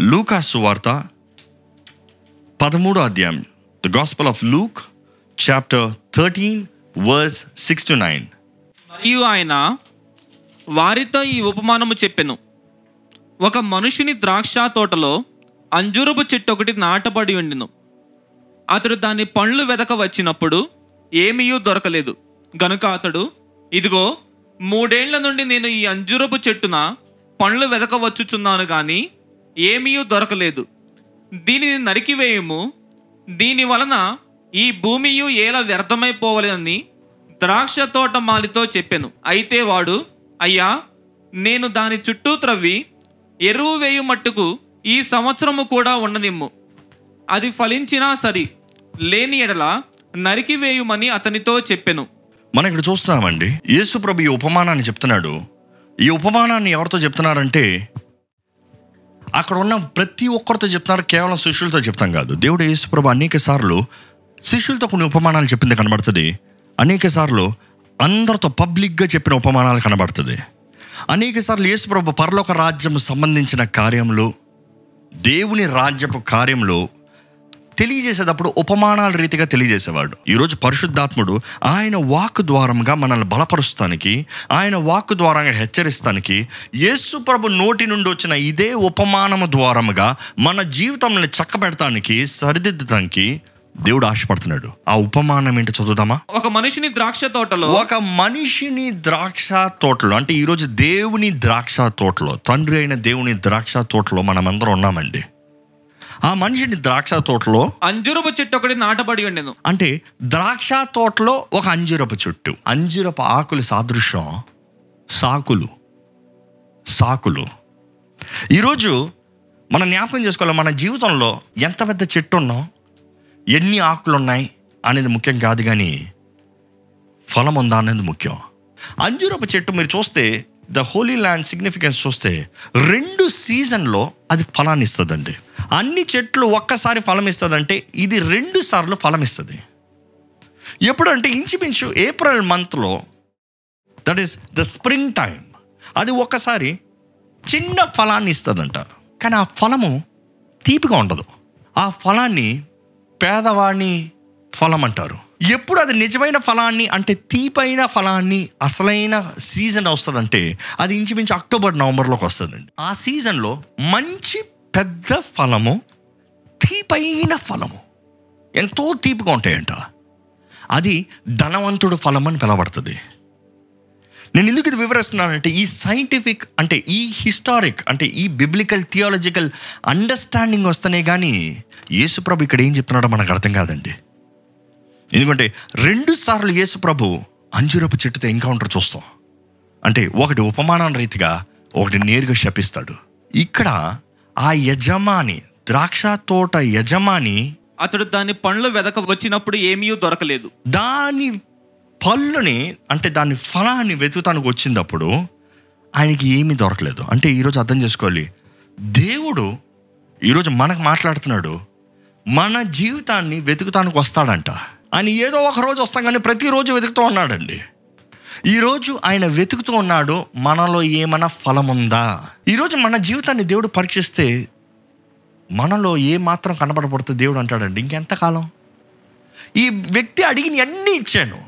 లూకాసు వార్త పదమూడో అధ్యాయం. The gospel of Luke chapter thirteen verse six to nine మరియు ఆయన వారితో ఈ ఉపమానము చెప్పెను. ఒక మనుషుని ద్రాక్ష తోటలో అంజూరపు చెట్టు ఒకటి నాటబడి ఉండిను. అతడు దాని పండ్లు వెదక వచ్చినప్పుడు ఏమీయూ దొరకలేదు. గనుక అతడు ఇదిగో మూడేళ్ళ నుండి నేను ఈ అంజూరపు చెట్టున పండ్లు వెదక వచ్చుచున్నాను కానీ ఏమీయూ దొరకలేదు. దీనిని నరికివేయము. దీని వలన ఈ భూమియు ఎలా వ్యర్థమైపోవలేదని ద్రాక్ష తోట మాలితో చెప్పాను. అయితే వాడు అయ్యా నేను దాని చుట్టూ త్రవ్వి ఎరువు వేయు మట్టుకు ఈ సంవత్సరము కూడా ఉండనిమ్ము. అది ఫలించినా సరి లేని ఎడల నరికివేయుమని అతనితో చెప్పెను. మనం ఇక్కడ చూస్తున్నామండి. యేసు ప్రభు ఈ ఉపమానాన్ని చెప్తున్నాడు. ఈ ఉపమానాన్ని ఎవరితో చెప్తున్నారంటే అక్కడ ఉన్న ప్రతి ఒక్కరితో చెప్తున్నారు కేవలం శిష్యులతో చెప్తాం కాదు. దేవుడు యేసు ప్రభు అనేక సార్లు శిష్యులతో కొన్ని ఉపమానాలు చెప్పింది కనబడుతుంది. అనేక సార్లు అందరితో పబ్లిక్గా చెప్పిన ఉపమానాలు కనబడుతుంది. అనేక సార్లు యేసుప్రభు పరలోక రాజ్యం సంబంధించిన కార్యంలో దేవుని రాజ్యపు కార్యంలో తెలియజేసేటప్పుడు ఉపమానాల రీతిగా తెలియజేసేవాడు. ఈరోజు పరిశుద్ధాత్ముడు ఆయన వాక్ ద్వారంగా మనల్ని బలపరుస్తానికి ఆయన వాక్ ద్వారంగా హెచ్చరిస్తానికి యేసు ప్రభు నోటి నుండి వచ్చిన ఇదే ఉపమానము ద్వారముగా మన జీవితంలో చక్కబెడటానికి సరిదిద్దటానికి దేవుడు ఆశపడుతున్నాడు. ఆ ఉపమానం ఏంటో చదువుదామా? ఒక మనిషిని ద్రాక్ష తోటలో ఒక మనిషిని ద్రాక్ష తోటలో అంటే ఈరోజు దేవుని ద్రాక్ష తోటలో తండ్రి అయిన దేవుని ద్రాక్ష తోటలో మనమందరం ఉన్నామండి. ఆ మనిషిని ద్రాక్ష తోటలో అంజురపు చెట్టు ఒకటి నాటబడి ఉండెను అంటే ద్రాక్ష తోటలో ఒక అంజీరపు చెట్టు. అంజీరపు ఆకులు సాదృశ్యం. సాకులు. సాకులు. ఈరోజు మనం జ్ఞాపకం చేసుకోవాలి మన జీవితంలో ఎంత పెద్ద చెట్టు ఉన్నాం ఎన్ని ఆకులు ఉన్నాయి అనేది ముఖ్యం కాదు కానీ ఫలం ఉందా అనేది ముఖ్యం. అంజూరపు చెట్టు మీరు చూస్తే ద హోలీ ల్యాండ్ సిగ్నిఫికెన్స్ చూస్తే రెండు సీజన్లో అది ఫలాన్ని ఇస్తుందండి. అన్ని చెట్లు ఒక్కసారి ఫలం ఇస్తుందంటే ఇది రెండు సార్లు ఫలం ఇస్తుంది ఎప్పుడంటే ఇంచుమించు ఏప్రిల్ మంత్లో that is the spring time అది ఒక్కసారి చిన్న ఫలాన్ని ఇస్తుందంట. కానీ ఆ ఫలము తీపిగా ఉండదు. ఆ ఫలాన్ని పేదవాణి ఫలం అంటారు ఎప్పుడు అది నిజమైన ఫలాన్ని అంటే తీపైన ఫలాన్ని అసలైన సీజన్ వస్తుందంటే అది ఇంచుమించు అక్టోబర్ నవంబర్లోకి వస్తుందండి. ఆ సీజన్లో మంచి పెద్ద ఫలము తీపైన ఫలము. ఎంతో తీపిగా ఉంటాయంట. అది ధనవంతుడు ఫలం అని పిలవడుతుంది నేను ఎందుకు ఇది వివరిస్తున్నానంటే ఈ సైంటిఫిక్ అంటే ఈ హిస్టారిక్ అంటే ఈ బిబ్లికల్ థియాలజికల్ అండర్స్టాండింగ్ వస్తేనే కానీ యేసుప్రభు ఇక్కడ ఏం చెప్తున్నాడో మనకు అర్థం కాదండి. ఎందుకంటే రెండు సార్లు యేసుప్రభు అంజురపు చెట్టుతో ఎన్కౌంటర్ చూస్తాం. అంటే ఒకటి ఉపమానం రీతిగా ఒకటి నేరుగా శపిస్తాడు. ఇక్కడ ఆ యజమాని ద్రాక్ష తోట యజమాని అతడు దాని పండ్లు వెదక వచ్చినప్పుడు ఏమీ దొరకలేదు. దాని పళ్ళుని అంటే దాని ఫలాన్ని వెతుకుతానికి వచ్చినప్పుడు ఆయనకి ఏమీ దొరకలేదు. అంటే ఈరోజు అర్థం చేసుకోవాలి. దేవుడు ఈరోజు మనకు మాట్లాడుతున్నాడు. మన జీవితాన్ని వెతుకుతానికి వస్తాడంట. ఆయన ఏదో ఒక రోజు వస్తాం కానీ ప్రతిరోజు వెతుకుతూ ఉన్నాడండి. ఈరోజు ఆయన వెతుకుతూ ఉన్నాడు మనలో ఏమైనా ఫలం ఉందా ఈరోజు మన జీవితాన్ని దేవుడు పరీక్షిస్తే మనలో ఏ మాత్రం కనబడబడుతుంది దేవుడు అంటాడండి. ఇంకెంతకాలం ఈ వ్యక్తి అడిగిన అన్నీ ఇచ్చాను.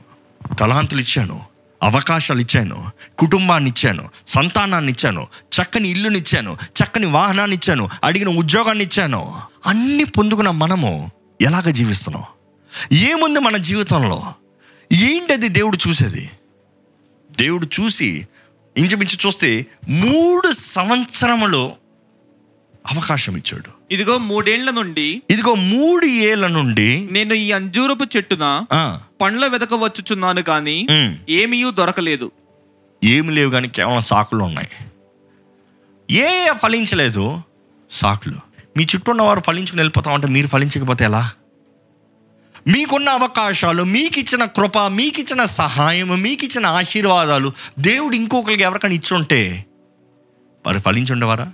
తలాంతులు ఇచ్చాను అవకాశాలు ఇచ్చాను కుటుంబాన్ని ఇచ్చాను సంతానాన్ని ఇచ్చాను చక్కని ఇల్లుని ఇచ్చాను చక్కని వాహనాన్ని ఇచ్చాను అడిగిన ఉద్యోగాన్ని ఇచ్చాను. అన్నీ పొందుకున్న మనము ఎలాగ జీవిస్తున్నాం? ఏముంది మన జీవితంలో? ఏంటది దేవుడు చూసేది? దేవుడు చూసి ఇంచుమించు చూస్తే మూడు సంవత్సరములు అవకాశం ఇచ్చాడు. ఇదిగో మూడేళ్ళ నుండి ఇదిగో మూడు ఏళ్ళ నుండి నేను ఈ అంజూరపు చెట్టున పండ్ల వెదక వచ్చుచున్నాను కానీ ఏమీ దొరకలేదు. ఏమి లేవు కానీ కేవలం సాకులు ఉన్నాయి. ఏ ఫలించలేదు సాకులు. మీ చుట్టూ ఉన్నవారు ఫలించుకుని వెళ్ళిపోతాం అంటే మీరు ఫలించకపోతే ఎలా? మీకున్న అవకాశాలు మీకు ఇచ్చిన కృప మీకు ఇచ్చిన సహాయం మీకు ఇచ్చిన ఆశీర్వాదాలు దేవుడు ఇంకొకరికి ఎవరికైనా ఇచ్చుంటే వారు ఫలించుండేవారా?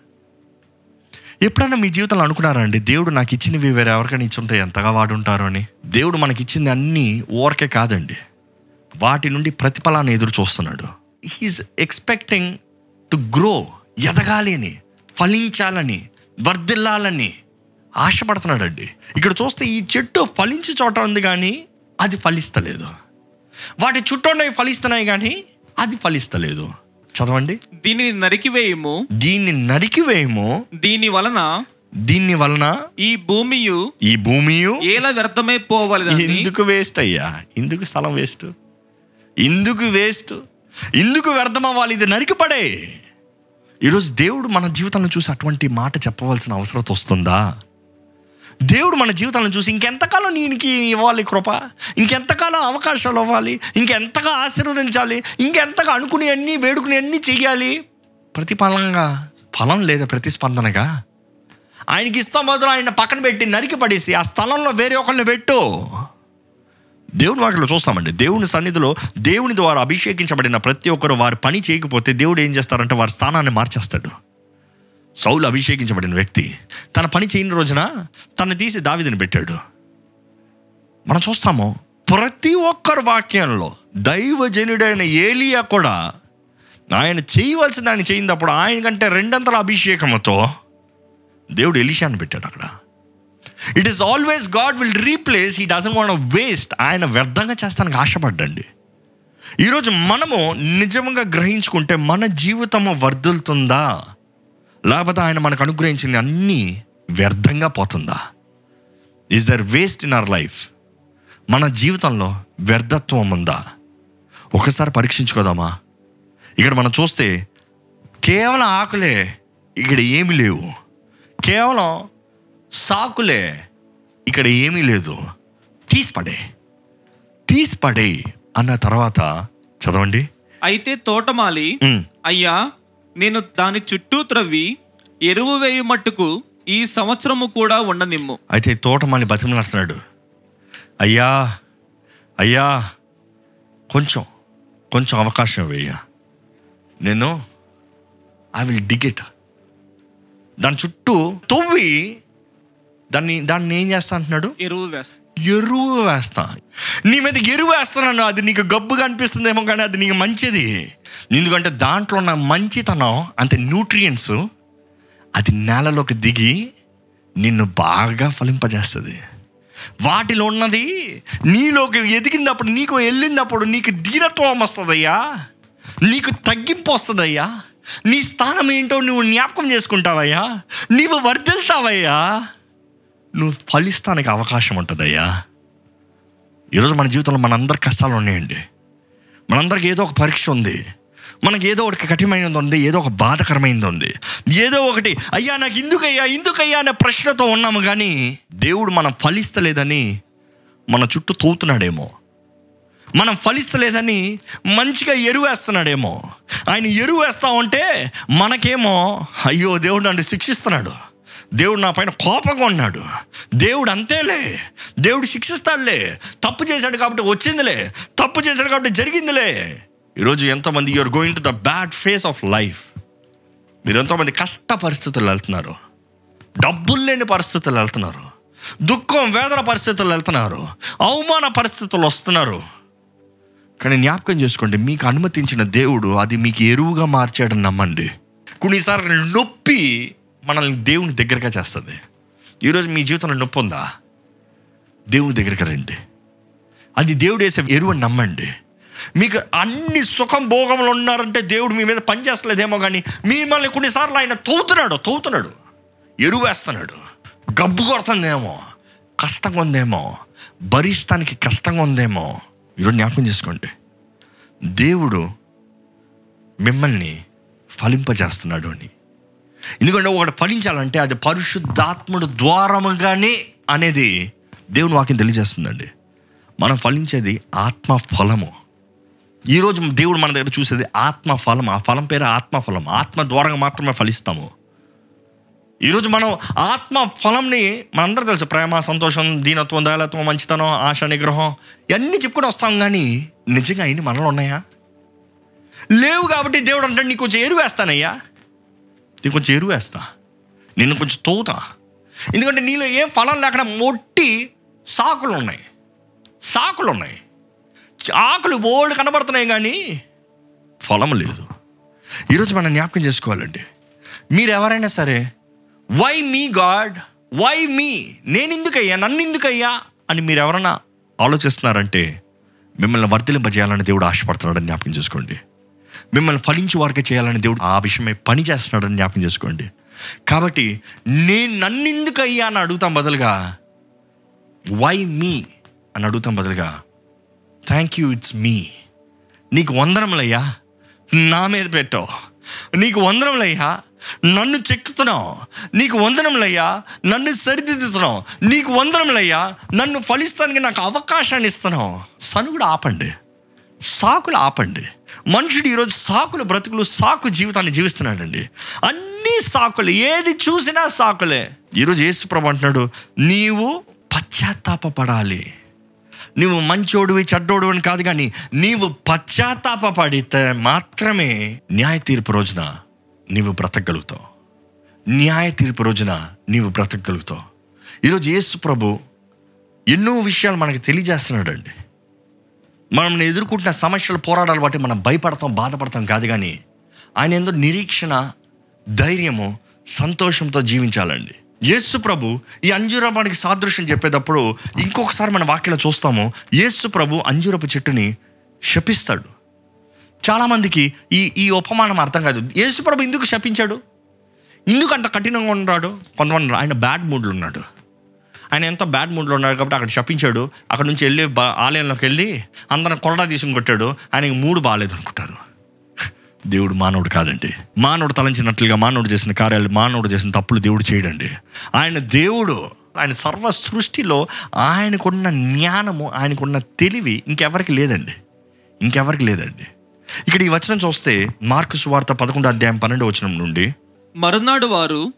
ఎప్పుడైనా మీ జీవితంలో అనుకున్నారా అండి దేవుడు నాకు ఇచ్చినవి వేరే ఎవరికైనా ఇచ్చుంటే ఎంతగా వాడుంటారు అని? దేవుడు మనకి ఇచ్చింది అన్నీ ఓరకే కాదండి. వాటి నుండి ప్రతిఫలాన్ని ఎదురు చూస్తున్నాడు. హీఈస్ ఎక్స్పెక్టింగ్ టు గ్రో ఎదగాలి అని ఫలించాలని వర్ధిల్లాలని ఆశపడుతున్నాడండి. ఇక్కడ చూస్తే ఈ చెట్టు ఫలించే చోట ఉంది కానీ అది ఫలిస్తలేదు. వాటి చుట్టూ ఫలిస్తున్నాయి కానీ అది ఫలిస్తలేదు. చదవండి. దీనిని నరికివేయము. దీన్ని నరికివేయము. దీని వలన దీన్ని వలన ఈ భూమియు ఈ భూమియు ఏల వ్యర్థమై పోవలదని ఎందుకు వేస్ట్ అయ్యా? ఎందుకు స్థలం వేస్ట్? ఎందుకు వేస్ట్? ఎందుకు వ్యర్థం అవ్వాలి? ఇది నరికిపడే. ఈరోజు దేవుడు మన జీవితంలో చూసి అటువంటి మాట చెప్పవలసిన అవసరం వస్తుందా? దేవుడు మన జీవితాలను చూసి ఇంకెంతకాలం నీనికి ఇవ్వాలి కృప? ఇంకెంతకాలం అవకాశాలు ఇవ్వాలి? ఇంకెంతగా ఆశీర్వదించాలి? ఇంకెంతగా అనుకుని అన్నీ వేడుకుని అన్నీ చేయాలి ప్రతిఫలంగా ఫలం లేదా ప్రతిస్పందనగా? ఆయనకి ఇస్తాం బదులు ఆయన పక్కన పెట్టి నరికి పడేసి ఆ స్థలంలో వేరే ఒకరిని పెట్టు. దేవుని వాటిలో చూస్తామండి. దేవుని సన్నిధిలో దేవుని ద్వారా అభిషేకించబడిన ప్రతి ఒక్కరు వారు పని చేయకపోతే దేవుడు ఏం చేస్తారంటే వారి స్థానాన్ని మార్చేస్తాడు. సౌలు అభిషేకించబడిన వ్యక్తి. తన పని చేయని రోజున తను తీసి దావిదిని పెట్టాడు. మనం చూస్తాము ప్రతి ఒక్కరి వాక్యంలో దైవజనుడైన ఏలియా కూడా ఆయన చేయవలసిన దాన్ని చేయినప్పుడు ఆయన కంటే రెండంతల అభిషేకంతో దేవుడు ఎలిషాను పెట్టాడు అక్కడ. It is always God will replace he doesn't want waste ఆయన వ్యర్థంగా చేస్తానికి ఆశపడ్డండి. ఈరోజు మనము నిజంగా గ్రహించుకుంటే మన జీవితము వర్ధులుతుందా లేకపోతే ఆయన మనకు అనుగ్రహించిన అన్నీ వ్యర్థంగా పోతుందా? Is there waste in our life మన జీవితంలో వ్యర్థత్వం ఉందా? ఒకసారి పరీక్షించుకోదామా? ఇక్కడ మనం చూస్తే కేవలం ఆకులే ఇక్కడ ఏమీ లేవు. కేవలం సాకులే ఇక్కడ ఏమీ లేదు. తీసిపడే తీసిపడే అన్న తర్వాత చదవండి. అయితే తోటమాలి అయ్యా నేను దాని చుట్టూ త్రవ్వి ఎరువు వేయు మట్టుకు ఈ సంవత్సరము కూడా ఉండనిమ్ము. అయితే తోటమాలి బతిమలాడుతున్నాడు అయ్యా అయ్యా కొంచెం కొంచెం అవకాశం వేయ. నేను ఐ విల్ డిగెట్ దాని చుట్టూ తవ్వి దాన్ని దాన్ని ఏం చేస్తా అంటున్నాడు? ఎరువు వేస్తా. ఎరువు వేస్తా. నీ మీద ఎరువు వేస్తున్నాను. అది నీకు గబ్బుగా అనిపిస్తుందేమో కానీ అది నీకు మంచిది. ఎందుకంటే దాంట్లో ఉన్న మంచితనం అంటే న్యూట్రియంట్స్ అది నేలలోకి దిగి నిన్ను బాగా ఫలింపజేస్తుంది. వాటిలో ఉన్నది నీలోకి ఎదిగినప్పుడు నీకు వెళ్ళినప్పుడు నీకు దీనత్వం వస్తుందయ్యా. నీకు తగ్గింపు వస్తుందయ్యా. నీ స్థానం ఏంటో నువ్వు జ్ఞాపకం చేసుకుంటావయ్యా. నీవు వర్ధిల్తావయ్యా. నువ్వు ఫలిస్తానికి అవకాశం ఉంటుందయ్యా. ఈరోజు మన జీవితంలో మనందరి కష్టాలు ఉన్నాయండి. మనందరికి ఏదో ఒక పరీక్ష ఉంది. మనకి ఏదో ఒకటి కఠినమైనది ఉంది ఏదో ఒక బాధకరమైనది ఉంది. ఏదో ఒకటి అయ్యా నాకు ఎందుకయ్యా ఎందుకయ్యా అనే ప్రశ్నతో ఉన్నాము కానీ దేవుడు మనం ఫలిస్తలేదని మన చుట్టూ తోతున్నాడేమో. మనం ఫలిస్తలేదని మంచిగా ఎరువు వేస్తున్నాడేమో. ఆయన ఎరువు వేస్తా ఉంటే మనకేమో అయ్యో దేవుడు నన్ను శిక్షిస్తున్నాడు. దేవుడు నా పైన కోపంగా ఉన్నాడు. దేవుడు అంతేలే. దేవుడు శిక్షిస్తాడులే. తప్పు చేశాడు కాబట్టి వచ్చిందిలే. తప్పు చేశాడు కాబట్టి జరిగిందిలే. ఈరోజు ఎంతమంది you are going to the bad phase of life మీరు ఎంతోమంది కష్ట పరిస్థితులు వెళ్తున్నారు. డబ్బులు లేని పరిస్థితులు వెళ్తున్నారు. దుఃఖం వేదన పరిస్థితులు వెళ్తున్నారు. అవమాన పరిస్థితులు వస్తున్నారు. కానీ జ్ఞాపకం చేసుకోండి మీకు అనుమతించిన దేవుడు అది మీకు ఎరువుగా మార్చాడని నమ్మండి. కొన్నిసార్లు నొప్పి మనల్ని దేవుని దగ్గరగా చేస్తుంది. ఈరోజు మీ జీవితంలో నొప్పి ఉందా? దేవుని దగ్గరికి రండి. అది దేవుడు వేసే ఎరువు నమ్మండి. మీకు అన్ని సుఖం భోగములు ఉన్నారంటే దేవుడు మీ మీద పనిచేస్తలేదేమో కానీ మిమ్మల్ని కొన్నిసార్లు ఆయన తవ్వుతున్నాడు తవ్వుతున్నాడు. ఎరువు వేస్తున్నాడు. గబ్బు కొడుతుందేమో. కష్టంగా ఉందేమో. భరిస్తానికి కష్టంగా ఉందేమో. ఈరోజు జ్ఞాపకం చేసుకోండి. దేవుడు మిమ్మల్ని ఫలింపజేస్తున్నాడు అని. ఎందుకంటే ఒకటి ఫలించాలంటే అది పరిశుద్ధాత్ముడు ద్వారముగానే అనేది దేవుని వాక్యం తెలియజేస్తుందండి. మనం ఫలించేది ఆత్మ ఫలము. ఈరోజు దేవుడు మన దగ్గర చూసేది ఆత్మ ఫలం ఆ ఫలం పేరు ఆత్మ ఫలం. ఆత్మ ద్వారంగా మాత్రమే ఫలిస్తాము. ఈరోజు మనం ఆత్మ ఫలంని మనందరూ తెలుసు. ప్రేమ సంతోషం దీనత్వం దయాలత్వం మంచితనం ఆశ నిగ్రహం ఇవన్నీ చెప్పుకొని వస్తాం కానీ నిజంగా అయిన మనలో ఉన్నాయా? లేవు కాబట్టి దేవుడు అంటే నీకు కొంచెం ఎరువేస్తానయ్యా నేను కొంచెం ఎరువు వేస్తా. నిన్ను కొంచెం తోతా ఎందుకంటే నీలో ఏ ఫలం లేకుండా మొట్టి సాకులు ఉన్నాయి సాకులు ఉన్నాయి ఆకులు బోల్డ్ కనబడుతున్నాయి కానీ ఫలం లేదు. ఈరోజు మనం జ్ఞాపకం చేసుకోవాలండి. మీరు ఎవరైనా సరే why me God why me నేను ఎందుకయ్యా నన్ను ఎందుకయ్యా అని మీరు ఎవరైనా ఆలోచిస్తున్నారంటే మిమ్మల్ని వర్తిలింపజేయాలని దేవుడు ఆశపడుతున్నాడని జ్ఞాపకం చేసుకోండి. మిమ్మల్ని ఫలించి వారికి చేయాలని దేవుడు ఆ విషయమై పని చేస్తున్నాడని జ్ఞాపకం చేసుకోండి. కాబట్టి నేను నన్ను ఎందుకయ్యా అని అడుగుతాం బదులుగా వై మీ అని అడుగుతాం బదులుగా థ్యాంక్ యూ ఇట్స్ మీ నీకు వందనములయ్యా? నా మీద పెట్టావు. నీకు వందనములయ్యా? నన్ను చెక్కుతున్నావు. నీకు వందనములయ్యా? నన్ను సరిదిద్దుతున్నావు. నీకు వందనములయ్యా? నన్ను ఫలిస్తానికి నాకు అవకాశాన్ని ఇస్తున్నావు. సనుగుడు ఆపండి. సాకులు ఆపండి. మనుషుడు ఈరోజు సాకులు బ్రతుకులు సాకు జీవితాన్ని జీవిస్తున్నాడండి. అన్ని సాకులు ఏది చూసినా సాకులే. ఈరోజు యేసుప్రభు అంటున్నాడు నీవు పశ్చాత్తాపపడాలి. నువ్వు మంచోడివి చెడ్డోడు అని కాదు కానీ నీవు పశ్చాత్తాపడితే మాత్రమే న్యాయ తీర్పు రోజున నీవు బ్రతకగలుగుతావు. న్యాయ తీర్పు రోజున నీవు బ్రతకగలుగుతావు. ఈరోజు యేసు ప్రభు ఎన్నో విషయాలు మనకి తెలియజేస్తున్నాడండి. మనం ఎదుర్కొంటున్న సమస్యలు పోరాటాలు బట్టి మనం భయపడతాం బాధపడతాం కాదు కానీ ఆయన ఎందు నిరీక్షణ ధైర్యము సంతోషంతో జీవించాలండి. యేసు ప్రభు ఈ అంజూరపానికి సాదృశ్యం చెప్పేటప్పుడు ఇంకొకసారి మన వాక్యలో చూస్తాము. యేసు ప్రభు అంజూరపు చెట్టుని శపిస్తాడు. చాలామందికి ఈ ఈ ఉపమానం అర్థం కాదు. యేసు ప్రభు ఎందుకు శపించాడు? ఎందుకు అంత కఠినంగా ఉన్నాడు? కొంతమంది ఆయన బ్యాడ్ మూడ్లో ఉన్నాడు. ఆయన ఎంతో బ్యాడ్ మూడ్లో ఉన్నాడు కాబట్టి అక్కడ శపించాడు. అక్కడ నుంచి వెళ్ళి ఆలయంలోకి వెళ్ళి అందరం కొరడా తీసుకుని కొట్టాడు. ఆయనకి మూడు బాగాలేదు అనుకుంటారు. దేవుడు మానవుడు కాదండి. మానవుడు తలంచినట్లుగా మానవుడు చేసిన కార్యాలు మానవుడు చేసిన తప్పులు దేవుడు చేయడండి. ఆయన దేవుడు ఆయన సర్వ సృష్టిలో ఆయనకున్న జ్ఞానము ఆయనకున్న తెలివి ఇంకెవరికి లేదండి. ఇంకెవరికి లేదండి. ఇక్కడ ఈ వచనం చూస్తే మార్కు సువార్త పదకొండు అధ్యాయం పన్నెండు వచనం నుండి మరునాడు వారు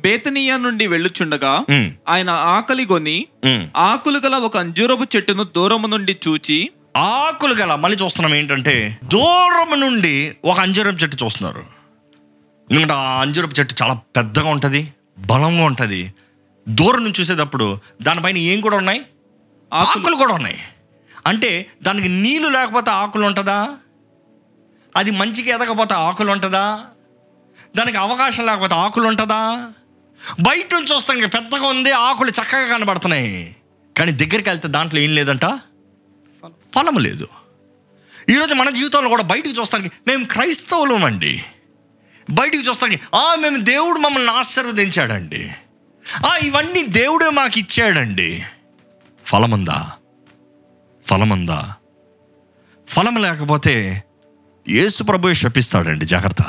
బేతనీయ నుండి వెళ్ళుచుండగా ఆయన ఆకలి ఉమ్. ఆకులు గల ఒక అంజూరపు చెట్టును దూరము నుండి చూచి ఆకులు గల మళ్ళీ చూస్తున్నాం ఏంటంటే దూరం నుండి ఒక అంజూరపు చెట్టు చూస్తున్నారు. ఎందుకంటే ఆ అంజూరపు చెట్టు చాలా పెద్దగా ఉంటుంది బలంగా ఉంటుంది. దూరం నుంచి చూసేటప్పుడు దానిపైన ఏం కూడా ఉన్నాయి? ఆకులు. కూడా ఉన్నాయి. అంటే దానికి నీళ్ళు లేకపోతే ఆకులు ఉంటుందా? అది మంచిగా ఎదగపోతే ఆకులు ఉంటుందా? దానికి అవకాశం లేకపోతే ఆకులు ఉంటుందా? బయట నుంచి వస్తాం పెద్దగా ఉంది ఆకులు చక్కగా కనబడుతున్నాయి. కానీ దగ్గరికి వెళ్తే దాంట్లో ఏం లేదంట? ఫలం లేదు. ఈరోజు మన జీవితంలో కూడా బయటికి చూస్తానికి మేము క్రైస్తవులం అండి. బయటికి చూస్తానికి "ఆ, మేము దేవుడు మమ్మల్ని ఆశీర్వదించాడండి. "ఆ, ఇవన్నీ దేవుడే మాకు ఇచ్చాడండి. ఫలముందా? ఫలముందా? ఫలం లేకపోతే యేసు ప్రభు శపిస్తాడండి జాగ్రత్త.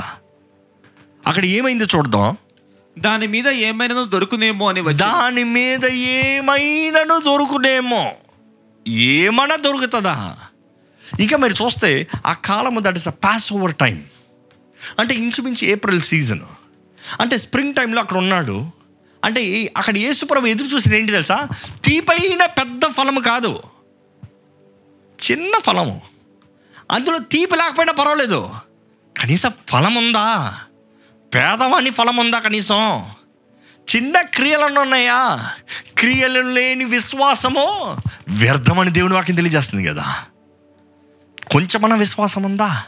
అక్కడ ఏమైందో చూద్దాం. దాని మీద ఏమైనా దొరుకునేమో అని దాని మీద ఏమైనాను దొరుకునేమో? ఏమైనా దొరుకుతుందా? ఇంకా మీరు చూస్తే ఆ కాలము that is a Passover time అంటే ఇంచుమించు ఏప్రిల్ సీజన్ అంటే స్ప్రింగ్ టైంలో అక్కడ ఉన్నాడు. అంటే అక్కడ యేసుప్రభు ఎదురు చూసేది ఏంటి తెలుసా? తీపైన పెద్ద ఫలము కాదు. చిన్న ఫలము. అందులో తీపి లేకపోయినా పర్వాలేదు. కనీసం ఫలం ఉందా పేదవాణి ఫలం ఉందా కనీసం? చిన్న క్రియలను ఉన్నాయా క్రియలు లేని విశ్వాసము వ్యర్థమని దేవుని వాక్యం తెలియజేస్తుంది కదా. కొంచెమన్నా విశ్వాసం ఉందా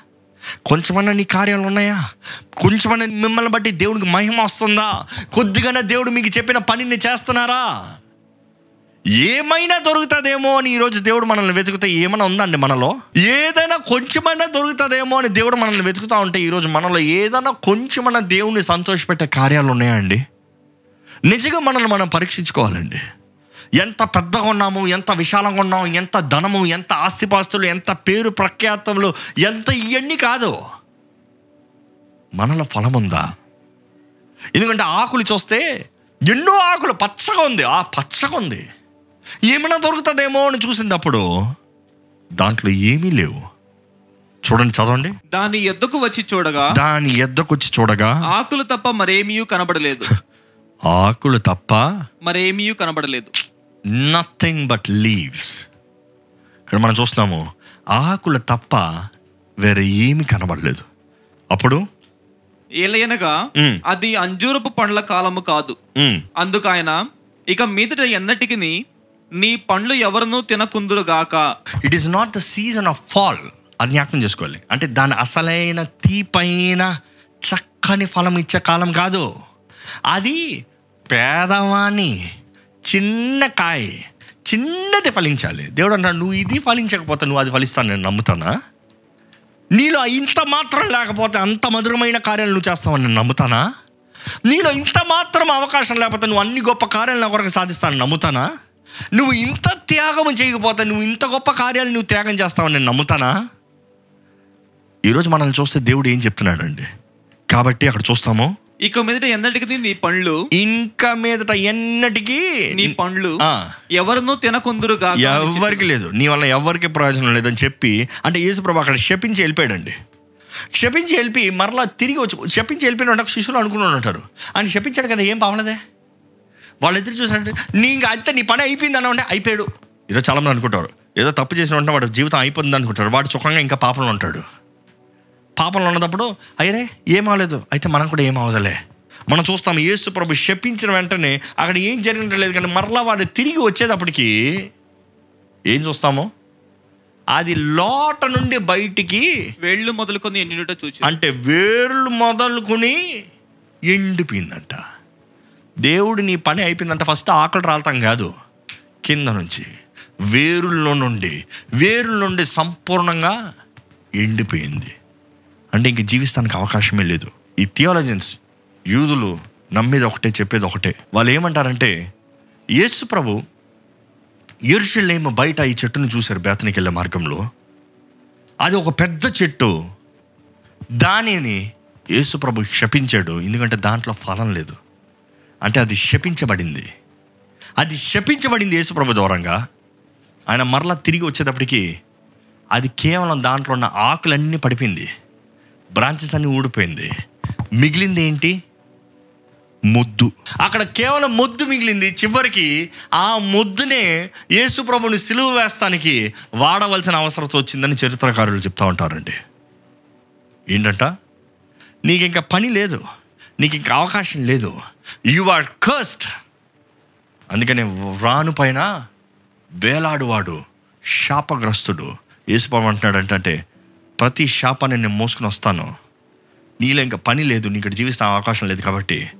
కొంచెమన్నా నీ కార్యాలు ఉన్నాయా కొంచెమన్నా మిమ్మల్ని బట్టి దేవునికి మహిమ వస్తుందా? కొద్దిగానే దేవుడు మీకు చెప్పిన పనిని చేస్తున్నారా? ఏమైనా దొరుకుతుందేమో అని ఈరోజు దేవుడు మనల్ని వెతుకుతే ఏమైనా ఉందండి మనలో? ఏదైనా కొంచెమైనా దొరుకుతుందేమో అని దేవుడు మనల్ని వెతుకుతా ఉంటే ఈరోజు మనలో ఏదైనా కొంచెమైనా దేవుణ్ణి సంతోషపెట్టే కార్యాలు ఉన్నాయా అండి నిజంగా మనల్ని మనం పరీక్షించుకోవాలండి. ఎంత పెద్దగా ఉన్నాము ఎంత విశాలంగా ఉన్నాము ఎంత ధనము ఎంత ఆస్తిపాస్తులు ఎంత పేరు ప్రఖ్యాతములు ఎంత ఇవన్నీ కాదు. మనలో ఫలం ఉందా? ఎందుకంటే ఆకులు చూస్తే ఎన్నో ఆకులు పచ్చగా ఉంది. ఆ పచ్చగా ఉంది. ఏమైనా దొరుకుతుందేమో అని చూసినప్పుడు దాంట్లో ఏమీ లేవు. చూడండి చదవండి. దాని ఎద్దుకు వచ్చి చూడగా దాని ఎద్దకొచ్చి చూడగా ఆకులు తప్ప మరేమీ కనబడలేదు. ఆకులు తప్ప మరేమీ కనబడలేదు. నథింగ్ బట్ లీవ్స్ ఇక్కడ మనం చూస్తున్నాము ఆకులు తప్ప వేరే ఏమీ కనబడలేదు. అప్పుడు? ఏలయనగా ఉమ్. అది అంజూరపు పండ్ల కాలము కాదు. అందుకు ఆయన ఇక మీదట ఎన్నటికి నీ పండ్లు ఎవరునూ తినకుందురుగాక it is not the season of fall అది జ్ఞాపకం చేసుకోవాలి. అంటే దాని అసలైన తీపైన చక్కని ఫలం ఇచ్చే కాలం కాదు. అది పేదవాణి చిన్న కాయ చిన్నది ఫలించాలి. దేవుడు అంటాడు నువ్వు ఇది ఫలించకపోతే నువ్వు అది ఫలిస్తాను నేను నమ్ముతానా? నీలో ఇంత మాత్రం లేకపోతే అంత మధురమైన కార్యాలు నువ్వు చేస్తావని నేను నమ్ముతానా? నీలో ఇంత మాత్రం అవకాశం లేకపోతే నువ్వు అన్ని గొప్ప కార్యాలు నా కొరకు సాధిస్తానని నమ్ముతానా? నువ్వు ఇంత త్యాగం చేయకపోతే నువ్వు ఇంత గొప్ప కార్యాలు నువ్వు త్యాగం చేస్తావని నేను నమ్ముతానా? ఈరోజు మనల్ని చూస్తే దేవుడు ఏం చెప్తున్నాడండి? కాబట్టి అక్కడ చూస్తాము. ఇక మీదట ఎన్నటికి నీ పండ్లు. ఇంకా మీదట ఎన్నటికీ నీ పండ్లు. ఎవరినూ తినకుందురుగా ఎవరికి లేదు. నీ వల్ల ఎవరికి ప్రయోజనం లేదని చెప్పి అంటే యేసుప్రభు అక్కడ శపించి వెళ్ళిపోయాడండి. శపించి వెళ్ళి మరలా తిరిగి వచ్చి శపించి వెళ్ళిపోయిన శిష్యులు అనుకుని ఉంటారు. ఆయన శపించాడు కదా ఏం పావలేదే వాళ్ళు ఎదురు చూసారంటే నీ ఇంకా అంతే నీ పని అయిపోయింది అన్న అంటే అయిపోయాడు. ఏదో చాలా మంది అనుకుంటారు. ఏదో తప్పు చేసిన ఉంటే వాడు జీవితం అయిపోయింది అనుకుంటారు. వాడు సుఖంగా ఇంకా పాపంలో ఉంటాడు. పాపంలో ఉన్నప్పుడు అయ్యరే ఏం అవ్వలేదు. అయితే మనం కూడా ఏం అవ్వదులే. మనం చూస్తాం యేసు ప్రభు శపించిన వెంటనే అక్కడ ఏం జరిగినట్టు లేదు కానీ మరలా వాడు తిరిగి వచ్చేటప్పటికి ఏం చూస్తాము? అది లోట నుండి బయటికి వేళ్ళు మొదలుకొని ఎండినట చూచి. అంటే వేర్లు మొదలుకొని ఎండిపోయిందంట. దేవుడు నీ పని అయిపోయిందంట ఫస్ట్ ఆకలి రాలతాం కాదు. కింద నుంచి వేరుల్లో నుండి వేరుల నుండి సంపూర్ణంగా ఎండిపోయింది. అంటే ఇంక జీవిస్తానికి అవకాశమే లేదు. ఈ థియాలజన్స్ యూదులు నమ్మేది ఒకటే చెప్పేది ఒకటే. వాళ్ళు ఏమంటారంటే యేసు ప్రభు ఎరుషలేము బయట ఈ చెట్టును చూశారు బేతనికి వెళ్ళే మార్గంలో. అది ఒక పెద్ద చెట్టు. దానిని యేసు ప్రభు శపించాడు. ఎందుకంటే దాంట్లో ఫలం లేదు. అంటే అది శపించబడింది. అది శపించబడింది యేసుప్రభు దూరంగా ఆయన మరలా తిరిగి వచ్చేటప్పటికి అది కేవలం దాంట్లో ఉన్న ఆకులన్నీ పడిపోయింది. బ్రాంచెస్ అన్నీ ఊడిపోయింది. మిగిలింది ఏంటి? ముద్దు. అక్కడ కేవలం ముద్దు మిగిలింది. చివరికి ఆ ముద్దునే యేసుప్రభుని సిలువు వేస్తానికి వాడవలసిన అవసరం వచ్చిందని చరిత్రకారులు చెప్తా ఉంటారండి. ఏంటంట? నీకు ఇంకా పని లేదు. నీకు ఇంకా అవకాశం లేదు. యు ఆర్ కస్ట్ అందుకనే రాను పైన వేలాడువాడు శాపగ్రస్తుడు యేసుబాబు అంటున్నాడు అంటే ప్రతి శాపాన్ని నేను మోసుకుని వస్తాను. నీలో ఇంకా పని లేదు. నీ ఇక్కడ జీవిస్తే అవకాశం లేదు కాబట్టి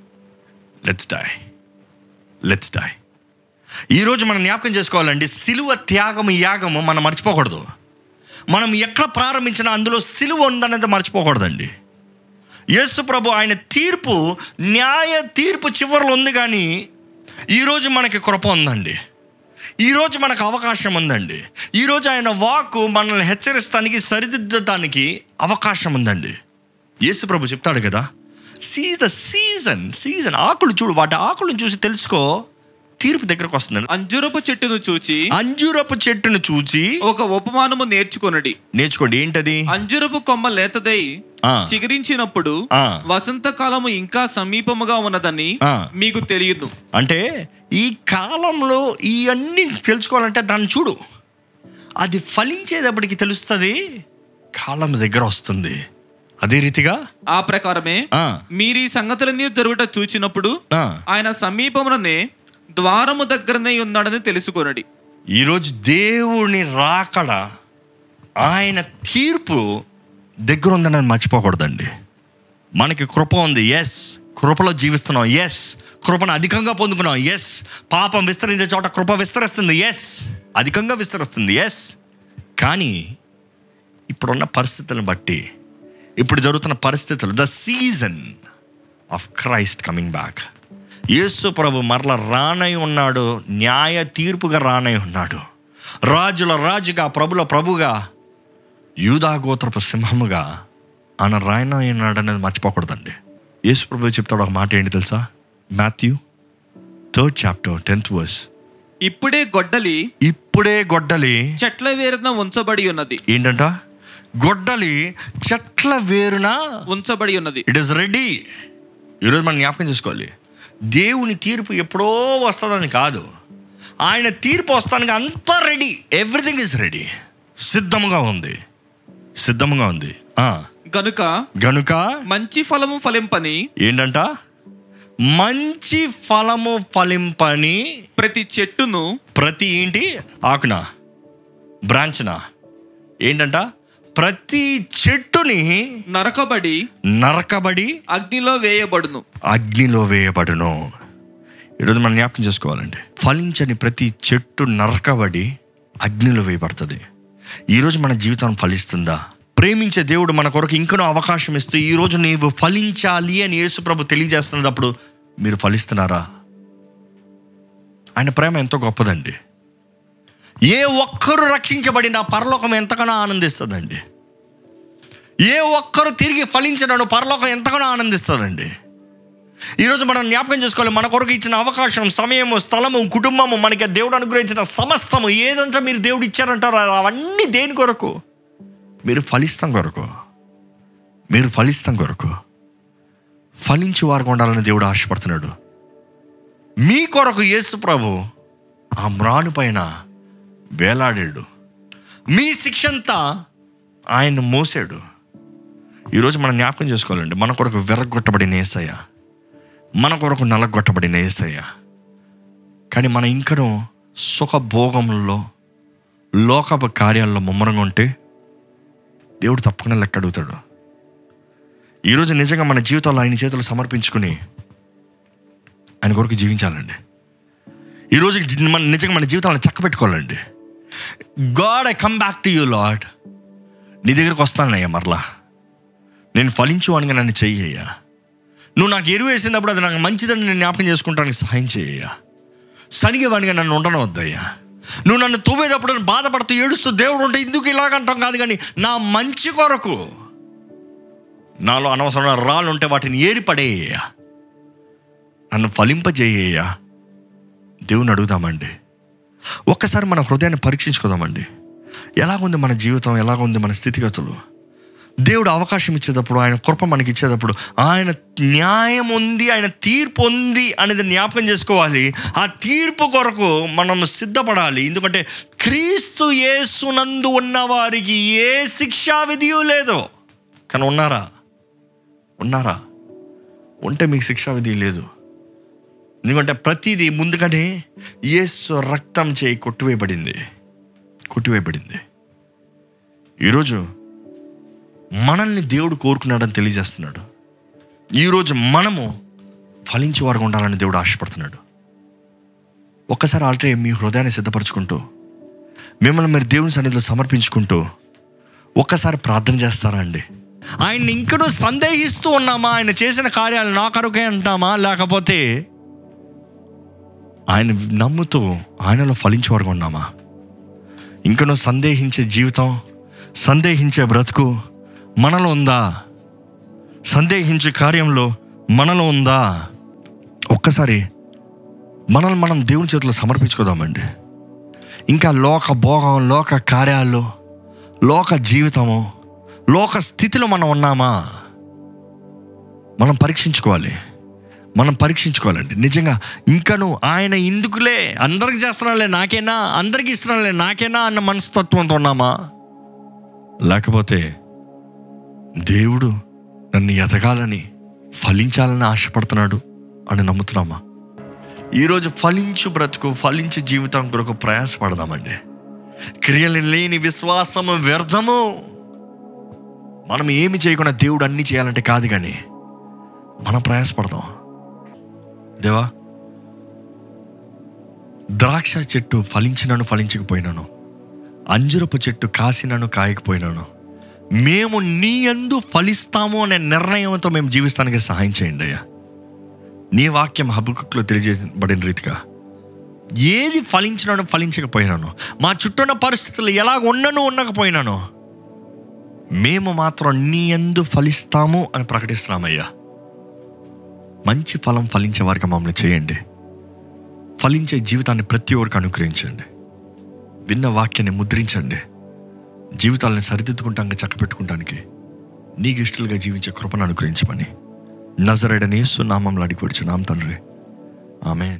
లెట్స్ డై లెట్స్ డై ఈరోజు మనం జ్ఞాపకం చేసుకోవాలండి సిలువ త్యాగము యాగము మనం మర్చిపోకూడదు. మనం ఎక్కడ ప్రారంభించినా అందులో సిలువ ఉందనేది మర్చిపోకూడదండి. యేసు ప్రభు ఆయన తీర్పు న్యాయ తీర్పు చివరిలో ఉంది కానీ ఈరోజు మనకి కృప ఉందండి. ఈరోజు మనకు అవకాశం ఉందండి. ఈరోజు ఆయన వాక్కు మనల్ని హెచ్చరిస్తానికి సరిదిద్దటానికి అవకాశం ఉందండి. యేసు ప్రభు చెప్తాడు కదా సీ ద సీజన్ సీజన్ ఆకులు చూడు వాటి ఆకులను చూసి తెలుసుకో తీర్పు దగ్గరకు వస్తుందండి. అంజురపు చెట్టును చూచి అంజూరపు చెట్టును చూచి ఒక ఉపమానము నేర్చుకొనడి. నేర్చుకోండి ఏంటది? అంజురపు కొమ్మ లేతదై. చిగురించినప్పుడు ఆ. వసంతకాలము ఇంకా సమీపముగా ఉన్నదని. మీకు తెలియదు. అంటే ఈ కాలంలో ఇవన్నీ తెలుసుకోవాలంటే దాన్ని చూడు. అది ఫలించేటప్పటికి తెలుస్తుంది కాలం దగ్గర వస్తుంది. అదే రీతిగా ఆ ప్రకారమే మీరు ఈ సంగతులన్నీ జరుగుట చూచినప్పుడు ఆయన సమీపముననే ద్వారము దగ్గరనే ఉన్నాడని తెలుసుకొనడి. ఈరోజు దేవుని రాకడ ఆయన తీర్పు దగ్గర ఉందని మర్చిపోకూడదండి. మనకి కృప ఉంది. ఎస్ కృపలో జీవిస్తున్నాం. ఎస్ కృపను అధికంగా పొందుకున్నాం. ఎస్ పాపం విస్తరించే చోట కృప విస్తరిస్తుంది. ఎస్ అధికంగా విస్తరిస్తుంది. ఎస్ కానీ ఇప్పుడున్న పరిస్థితులను బట్టి ఇప్పుడు జరుగుతున్న పరిస్థితులు the season of Christ coming back యేసు ప్రభు మరల రానై ఉన్నాడు న్యాయ తీర్పుగా రానై ఉన్నాడు. రాజుల రాజుగా ప్రభుల ప్రభుగా యూదా గోత్రపు సింహముగా ఆయన రాయనై ఉన్నాడు అనేది మర్చిపోకూడదండి. యేసు ప్రభు చెప్తాడు ఒక మాట ఏంటి తెలుసా? Matthew third chapter tenth verse. ఇప్పుడే గొడ్డలి ఇప్పుడే గొడ్డలి చెట్ల వేరున ఉంచబడి ఉన్నది. ఏంటంట? గొడ్డలి చెట్ల వేరున ఉంచబడి ఉన్నది. It is ready. ఈరోజు మనం జ్ఞాపకం చేసుకోవాలి. దేవుని తీర్పు ఎప్పుడో వస్తుందని కాదు. ఆయన తీర్పు వస్తానికి అంతా రెడీ. ఎవ్రీథింగ్ ఇస్ రెడీ సిద్ధముగా ఉంది. సిద్ధముగా ఉంది. గనుక గనుక మంచి ఫలము ఫలింపని ఏంటంట? మంచి ఫలము ఫలింపని ప్రతి చెట్టును ప్రతి ఏంటి? ఆకున? బ్రాంచ్నా? ఏంటంట? ప్రతి చెట్టుని నరకబడి నరకబడి అగ్నిలో వేయబడును. అగ్నిలో వేయబడును. ఈరోజు మనం జ్ఞాపకం చేసుకోవాలండి. ఫలించని ప్రతి చెట్టు నరకబడి అగ్నిలో వేయబడుతుంది. ఈరోజు మన జీవితం ఫలిస్తుందా? ప్రేమించే దేవుడు మన కొరకు ఇంకనో అవకాశం ఇస్తూ ఈరోజు నీవు ఫలించాలి అని యేసుప్రభు తెలియజేస్తున్నప్పుడు మీరు ఫలిస్తున్నారా? ఆయన ప్రేమ ఎంతో గొప్పదండి. ఏ ఒక్కరు రక్షించబడిన పరలోకం ఎంతగానో ఆనందిస్తుందండి. ఏ ఒక్కరు తిరిగి ఫలించినాడో పరలోకం ఎంతగానో ఆనందిస్తుందండి. ఈరోజు మనం జ్ఞాపకం చేసుకోవాలి మన కొరకు ఇచ్చిన అవకాశం సమయము స్థలము కుటుంబము మనకి దేవుడు అనుగ్రహించిన సమస్తము ఏదంటే మీరు దేవుడు ఇచ్చారంటారో అవన్నీ దేని కొరకు? మీరు ఫలిస్తాం కొరకు. మీరు ఫలిస్తాం కొరకు. ఫలించి వారికి ఉండాలని దేవుడు ఆశపడుతున్నాడు. మీ కొరకు యేసు ప్రభు ఆ మ్రాను పైన వేలాడాడు. మీ శిక్ష అంతా ఆయన మోసాడు. ఈరోజు మనం జ్ఞాపకం చేసుకోవాలండి మన కొరకు విరగొట్టబడిన ఏసయ్య మన కొరకు నలగొట్టబడిన ఏసయ్య. కానీ మన ఇంకను సుఖభోగంలో లోకపు కార్యాల్లో ముమ్మరంగా ఉంటే దేవుడు తప్పకుండా లెక్క అడుగుతాడు. ఈరోజు నిజంగా మన జీవితంలో ఆయన చేతులు సమర్పించుకుని ఆయన కొరకు జీవించాలండి. ఈరోజు మన నిజంగా మన జీవితాలను చక్కబెట్టుకోవాలండి. God I come back to you Lord నీ దగ్గరకు వస్తానయ్యా మరలా. నేను ఫలించువానిగా నన్ను చెయ్యయ్యా. నువ్వు నాకు ఎరువు వేసినప్పుడు అది నాకు మంచిదని నేను జ్ఞాపకం చేసుకుంటానికి సహాయం చేయ్యా సనిగేవాడిగా నన్ను ఉండనవద్దయ్యా. నువ్వు నన్ను తువ్వేటప్పుడు బాధపడుతూ ఏడుస్తూ దేవుడు ఉంటే ఎందుకు ఇలాగంటాం కాదు కానీ నా మంచి కొరకు నాలో అనవసరమైన రాళ్ళు ఉంటే వాటిని ఏరిపడేయ్యా. నన్ను ఫలింపజేయ్యా దేవుని అడుగుదామండి. ఒక్కసారి మన హృదయాన్ని పరీక్షించుకుందామండి. ఎలాగుంది మన జీవితం? ఎలాగుంది మన స్థితిగతులు? దేవుడు అవకాశం ఇచ్చేటప్పుడు ఆయన కృప మనకి ఇచ్చేటప్పుడు ఆయన న్యాయం ఉంది ఆయన తీర్పు ఉంది అనేది జ్ఞాపకం చేసుకోవాలి. ఆ తీర్పు కొరకు మనం సిద్ధపడాలి. ఎందుకంటే క్రీస్తు యేసునందు ఉన్న వారికి ఏ శిక్షా విధియు లేదు. కానీ ఉన్నారా? ఉన్నారా? ఉంటే మీకు శిక్షా విధి లేదు. ఎందుకంటే ప్రతిదీ ముందుగానే యేసు రక్తం చేయి కొట్టువేయబడింది. కొట్టువేయబడింది. ఈరోజు మనల్ని దేవుడు కోరుకున్నాడని తెలియజేస్తున్నాడు. ఈరోజు మనము ఫలించే వారు ఉండాలని దేవుడు ఆశపడుతున్నాడు. ఒక్కసారి ఆల్రెడీ మీ హృదయాన్ని సిద్ధపరచుకుంటూ మిమ్మల్ని మీరు దేవుని సన్నిధిలో సమర్పించుకుంటూ ఒక్కసారి ప్రార్థన చేస్తారా అండి? ఆయన్ని ఇంకనూ సందేహిస్తూ ఉన్నామా? ఆయన చేసిన కార్యాలు నా కరుకే అంటామా? లేకపోతే ఆయన నమ్ముతూ ఆయనలో ఫలించేవారుగా ఉన్నామా? ఇంకనూ సందేహించే జీవితం సందేహించే బ్రతుకు మనలో ఉందా? సందేహించే కార్యంలో మనలో ఉందా? ఒక్కసారి మనల్ని మనం దేవుని చేతిలో సమర్పించుకోదామండి. ఇంకా లోక భోగం లోక కార్యాలు లోక జీవితము లోక స్థితిలో మనం ఉన్నామా? మనం పరీక్షించుకోవాలి. మనం పరీక్షించుకోవాలండి. నిజంగా ఇంకను ఆయన ఇందుకులే అందరికి చేస్తున్నాలే నాకేనా? అందరికి ఇస్తున్నాలే నాకేనా అన్న మనస్తత్వంతో ఉన్నామా? లేకపోతే దేవుడు నన్ను ఎదగాలని ఫలించాలని ఆశపడుతున్నాడు అని నమ్ముతున్నామా? ఈరోజు ఫలించు బ్రతుకు ఫలించు జీవితం కొరకు ప్రయాసపడదామండి. క్రియలు లేని విశ్వాసము వ్యర్థము. మనం ఏమి చేయకుండా దేవుడు అన్ని చేయాలంటే కాదు కానీ మనం ప్రయాసపడదాం. దేవా ద్రాక్ష చెట్టు ఫలించినను ఫలించకపోయినాను అంజురపు చెట్టు కాసినను కాయకపోయినాను మేము నీ యందు ఫలిస్తాము అనే నిర్ణయంతో మేము జీవిస్తానికి సహాయం చేయండి అయ్యా. నీ వాక్యం హబుకులో తెలియజేయబడిన రీతిగా ఏది ఫలించినాను ఫలించకపోయినాను మా చుట్టూ ఉన్న పరిస్థితులు ఎలా ఉన్నను ఉండకపోయినాను మేము మాత్రం నీ ఎందు ఫలిస్తాము అని ప్రకటిస్తున్నామయ్యా. మంచి ఫలం ఫలించే వారికి మమ్మల్ని చేయండి. ఫలించే జీవితాన్ని ప్రతి ఒక్కరికి అనుగ్రహించండి. విన్న వాక్యాన్ని ముద్రించండి. జీవితాలను సరిదిద్దుకుంటానికి చక్కపెట్టుకుంటానికి నీకు ఇష్టలుగా జీవించే కృపను అనుగ్రహించమని. నజరడనేసు నామంలో అడిగి నామ తండ్రి. ఆమెన్.